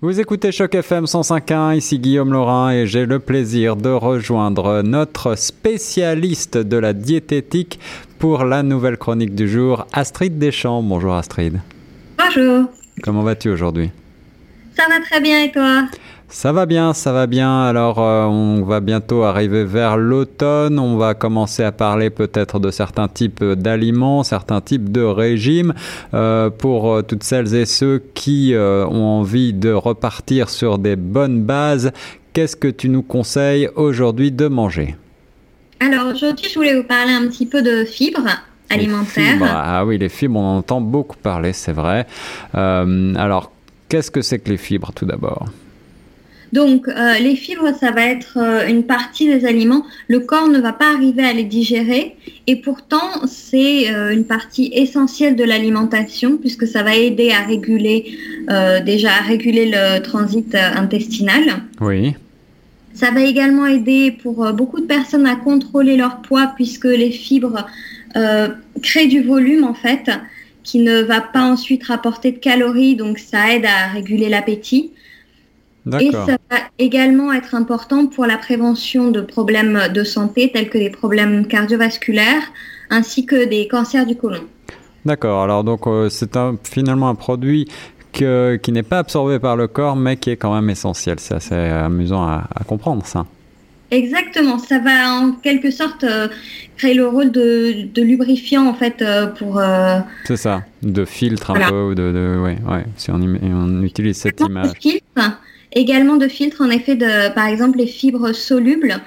Vous écoutez Choc FM 105.1, ici Guillaume Laurin et j'ai le plaisir de rejoindre notre spécialiste de la diététique pour la nouvelle chronique du jour, Astrid Deschamps. Bonjour Astrid. Bonjour. Comment vas-tu aujourd'hui? Ça va très bien et toi? Ça va bien, ça va bien. Alors, euh, on va bientôt arriver vers l'automne. On va commencer à parler peut-être de certains types d'aliments, certains types de régimes. Euh, pour euh, toutes celles et ceux qui ont envie de repartir sur des bonnes bases, qu'est-ce que tu nous conseilles aujourd'hui de manger? Alors, aujourd'hui, je voulais vous parler un petit peu de fibres alimentaires. ah oui, les fibres, on en entend beaucoup parler, c'est vrai. alors, qu'est-ce que c'est que les fibres tout d'abord? Donc, euh, les fibres, ça va être euh, une partie des aliments. Le corps ne va pas arriver à les digérer et pourtant, c'est euh, une partie essentielle de l'alimentation puisque ça va aider à réguler, déjà à réguler le transit intestinal. Oui. Ça va également aider pour beaucoup de personnes à contrôler leur poids puisque les fibres créent du volume en fait qui ne va pas ensuite rapporter de calories, donc ça aide à réguler l'appétit. Et ça va également être important pour la prévention de problèmes de santé tels que des problèmes cardiovasculaires ainsi que des cancers du côlon. D'accord, alors donc euh, c'est finalement un produit qui n'est pas absorbé par le corps mais qui est quand même essentiel. C'est assez amusant à, comprendre ça. Exactement, ça va en quelque sorte euh, créer le rôle de, lubrifiant en fait euh, pour. C'est ça, de filtre un peu, de, de ouais, ouais, si on, on utilise cette image. Également de filtres, en effet, par exemple, les fibres solubles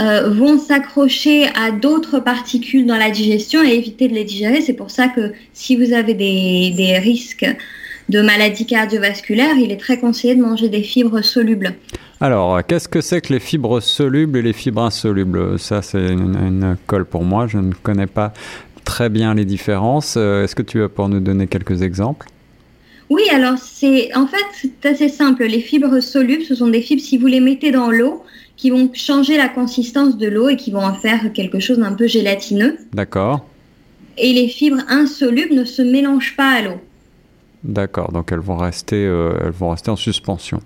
euh, vont s'accrocher à d'autres particules dans la digestion et éviter de les digérer. C'est pour ça que si vous avez des, risques de maladies cardiovasculaires, il est très conseillé de manger des fibres solubles. Alors, qu'est-ce que c'est que les fibres solubles et les fibres insolubles? Ça, c'est une, une, colle pour moi. Je ne connais pas très bien les différences. Euh, est-ce que tu vas pour nous donner quelques exemples? Oui, alors c'est en fait c'est assez simple. Les fibres solubles, ce sont des fibres si vous les mettez dans l'eau, qui vont changer la consistance de l'eau et qui vont en faire quelque chose d'un peu gélatineux. D'accord. Et les fibres insolubles ne se mélangent pas à l'eau. D'accord, donc elles vont rester, euh, elles vont rester en suspension.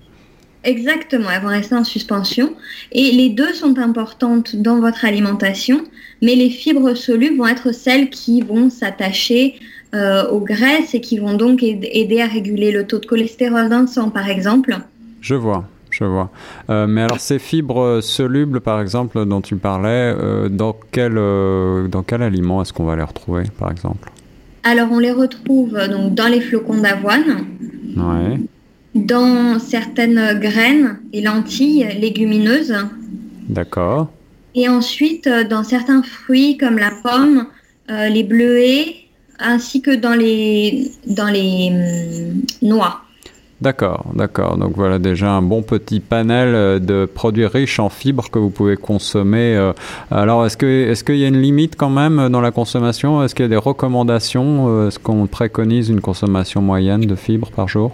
Exactement, elles vont rester en suspension. Et les deux sont importantes dans votre alimentation, mais les fibres solubles vont être celles qui vont s'attacher euh, aux graisses et qui vont donc aider à réguler le taux de cholestérol dans le sang, par exemple. Je vois. Je vois. Euh, mais alors ces fibres solubles, par exemple, dont tu parlais, euh, dans, quel, dans quel aliment est-ce qu'on va les retrouver, par exemple? Alors on les retrouve donc dans les flocons d'avoine, ouais. dans certaines graines et lentilles légumineuses. D'accord. Et ensuite dans certains fruits comme la pomme, les bleuets ainsi que dans les, dans les hum, noix. D'accord, d'accord. Donc voilà déjà un bon petit panel euh, de produits riches en fibres que vous pouvez consommer. Euh. Alors est-ce que est-ce qu'il y a une limite quand même dans la consommation? Est-ce qu'il y a des recommandations euh, Est-ce qu'on préconise une consommation moyenne de fibres par jour?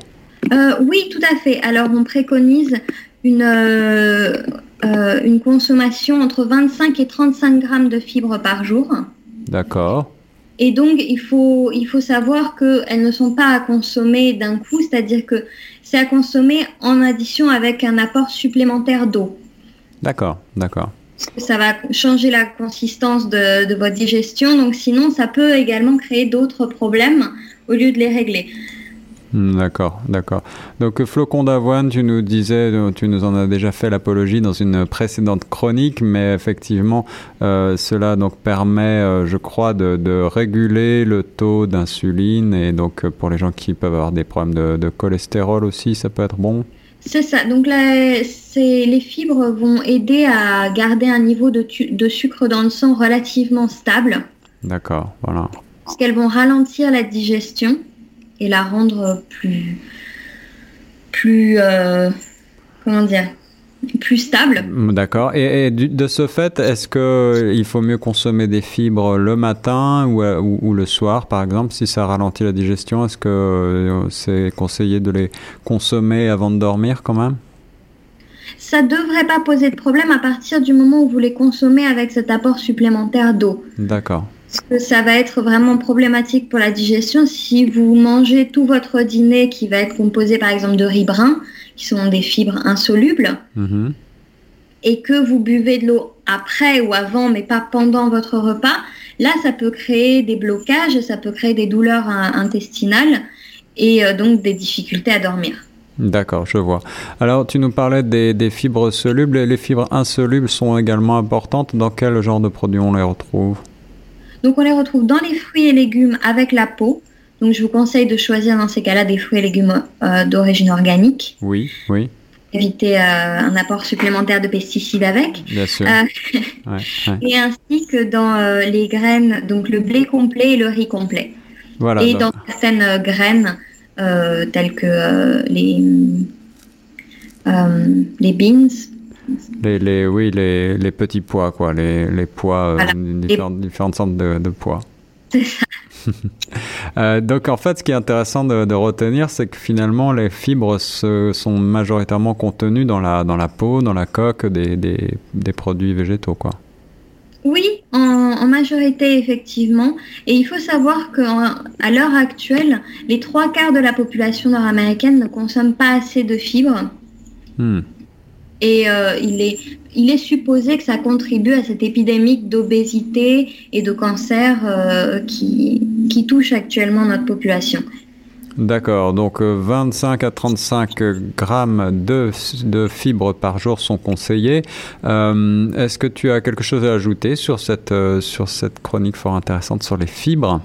Oui, tout à fait. Alors on préconise une une consommation entre 25 et 35 grammes de fibres par jour. D'accord. Et donc, il faut, il faut savoir qu'elles ne sont pas à consommer d'un coup, c'est-à-dire que c'est à consommer en addition avec un apport supplémentaire d'eau. D'accord, d'accord. Ça va changer la consistance de, de, votre digestion, donc sinon, ça peut également créer d'autres problèmes au lieu de les régler. Hmm, d'accord, d'accord. Donc flocon d'avoine, tu nous disais, tu nous en as déjà fait l'apologie dans une précédente chronique, mais effectivement, euh, cela donc permet, euh, je crois, de, réguler le taux d'insuline et donc pour les gens qui peuvent avoir des problèmes de, cholestérol aussi, ça peut être bon? C'est ça. Donc là, les fibres vont aider à garder un niveau de, de sucre dans le sang relativement stable. D'accord, voilà. Parce qu'elles vont ralentir la digestion et la rendre plus, plus, euh, comment dire, plus stable. D'accord. Et, de ce fait, est-ce que il faut mieux consommer des fibres le matin ou, ou, le soir, par exemple, si ça ralentit la digestion Est-ce que euh, c'est conseillé de les consommer avant de dormir quand même? Ça ne devrait pas poser de problème à partir du moment où vous les consommez avec cet apport supplémentaire d'eau. D'accord. Parce que ça va être vraiment problématique pour la digestion si vous mangez tout votre dîner qui va être composé par exemple de riz brun, qui sont des fibres insolubles, Mhm. et que vous buvez de l'eau après ou avant, mais pas pendant votre repas, là, ça peut créer des blocages, ça peut créer des douleurs in- intestinales et euh, donc des difficultés à dormir. D'accord, je vois. Alors, tu nous parlais des, des fibres solubles et les fibres insolubles sont également importantes. Dans quel genre de produits on les retrouve? Donc on les retrouve dans les fruits et légumes avec la peau. Donc je vous conseille de choisir dans ces cas-là des fruits et légumes euh, d'origine organique, Oui, oui, éviter euh, un apport supplémentaire de pesticides avec. bien sûr. Euh, Ouais, ouais. et ainsi que dans les graines, donc le blé complet et le riz complet. Voilà. et donc- dans certaines graines telles que les, les beans, Les, les, oui, les, les petits pois, quoi, les, les pois, euh, Voilà. différentes, différentes sortes de, de pois. Euh, donc en fait, ce qui est intéressant de, de retenir, c'est que finalement, les fibres se- sont majoritairement contenues dans la, dans la peau, dans la coque des, des, des produits végétaux, quoi. Oui, en, en majorité effectivement. Et il faut savoir qu'à l'heure actuelle, les trois quarts de la population nord-américaine ne consomment pas assez de fibres. Hmm. Et euh, il, est, supposé que ça contribue à cette épidémie d'obésité et de cancer euh, qui, touche actuellement notre population. D'accord, donc euh, 25 à 35 grammes de, fibres par jour sont conseillés. Euh, Est-ce que tu as quelque chose à ajouter euh, sur cette chronique fort intéressante sur les fibres?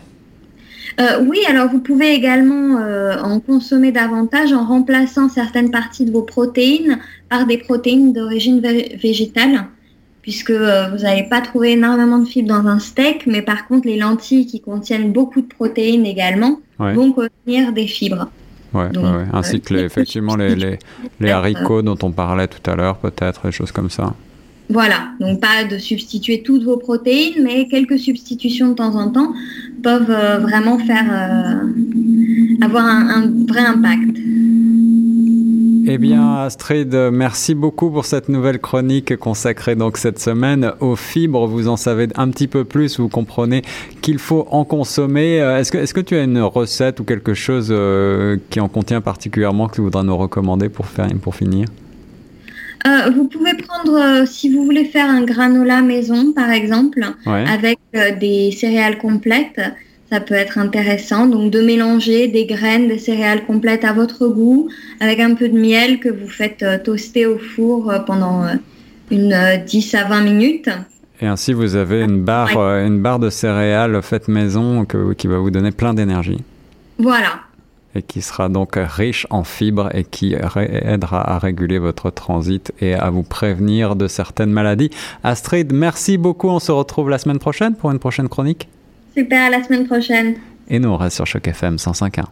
Euh, oui, alors vous pouvez également euh, en consommer davantage en remplaçant certaines parties de vos protéines par des protéines d'origine vé- végétale, puisque euh, vous n'allez pas trouver énormément de fibres dans un steak, mais par contre les lentilles qui contiennent beaucoup de protéines également Ouais. vont contenir des fibres. Ouais, Donc, ouais, ouais. ainsi que les- effectivement les, les, les haricots dont on parlait tout à l'heure, peut-être, des choses comme ça. Voilà, donc pas de substituer toutes vos protéines, mais quelques substitutions de temps en temps peuvent euh, vraiment faire euh, avoir un, vrai impact. Eh bien, Astrid, merci beaucoup pour cette nouvelle chronique consacrée donc cette semaine aux fibres. Vous en savez un petit peu plus, vous comprenez qu'il faut en consommer. Euh, Est-ce que, est-ce que tu as une recette ou quelque chose qui en contient particulièrement que tu voudras nous recommander pour, faire, pour finir? Euh, vous pouvez prendre, euh, si vous voulez faire un granola maison, par exemple, Ouais. avec euh, des céréales complètes, ça peut être intéressant. Donc de mélanger des graines, des céréales complètes à votre goût, avec un peu de miel que vous faites toaster au four pendant une euh, 10 à 20 minutes. Et ainsi, vous avez une barre, Ouais. une barre de céréales faite maison que- qui va vous donner plein d'énergie. Voilà. Et qui sera donc riche en fibres et qui aidera à réguler votre transit et à vous prévenir de certaines maladies. Astrid, merci beaucoup. On se retrouve la semaine prochaine pour une prochaine chronique. Super, à la semaine prochaine. Et nous, on reste sur Choc FM 105.1.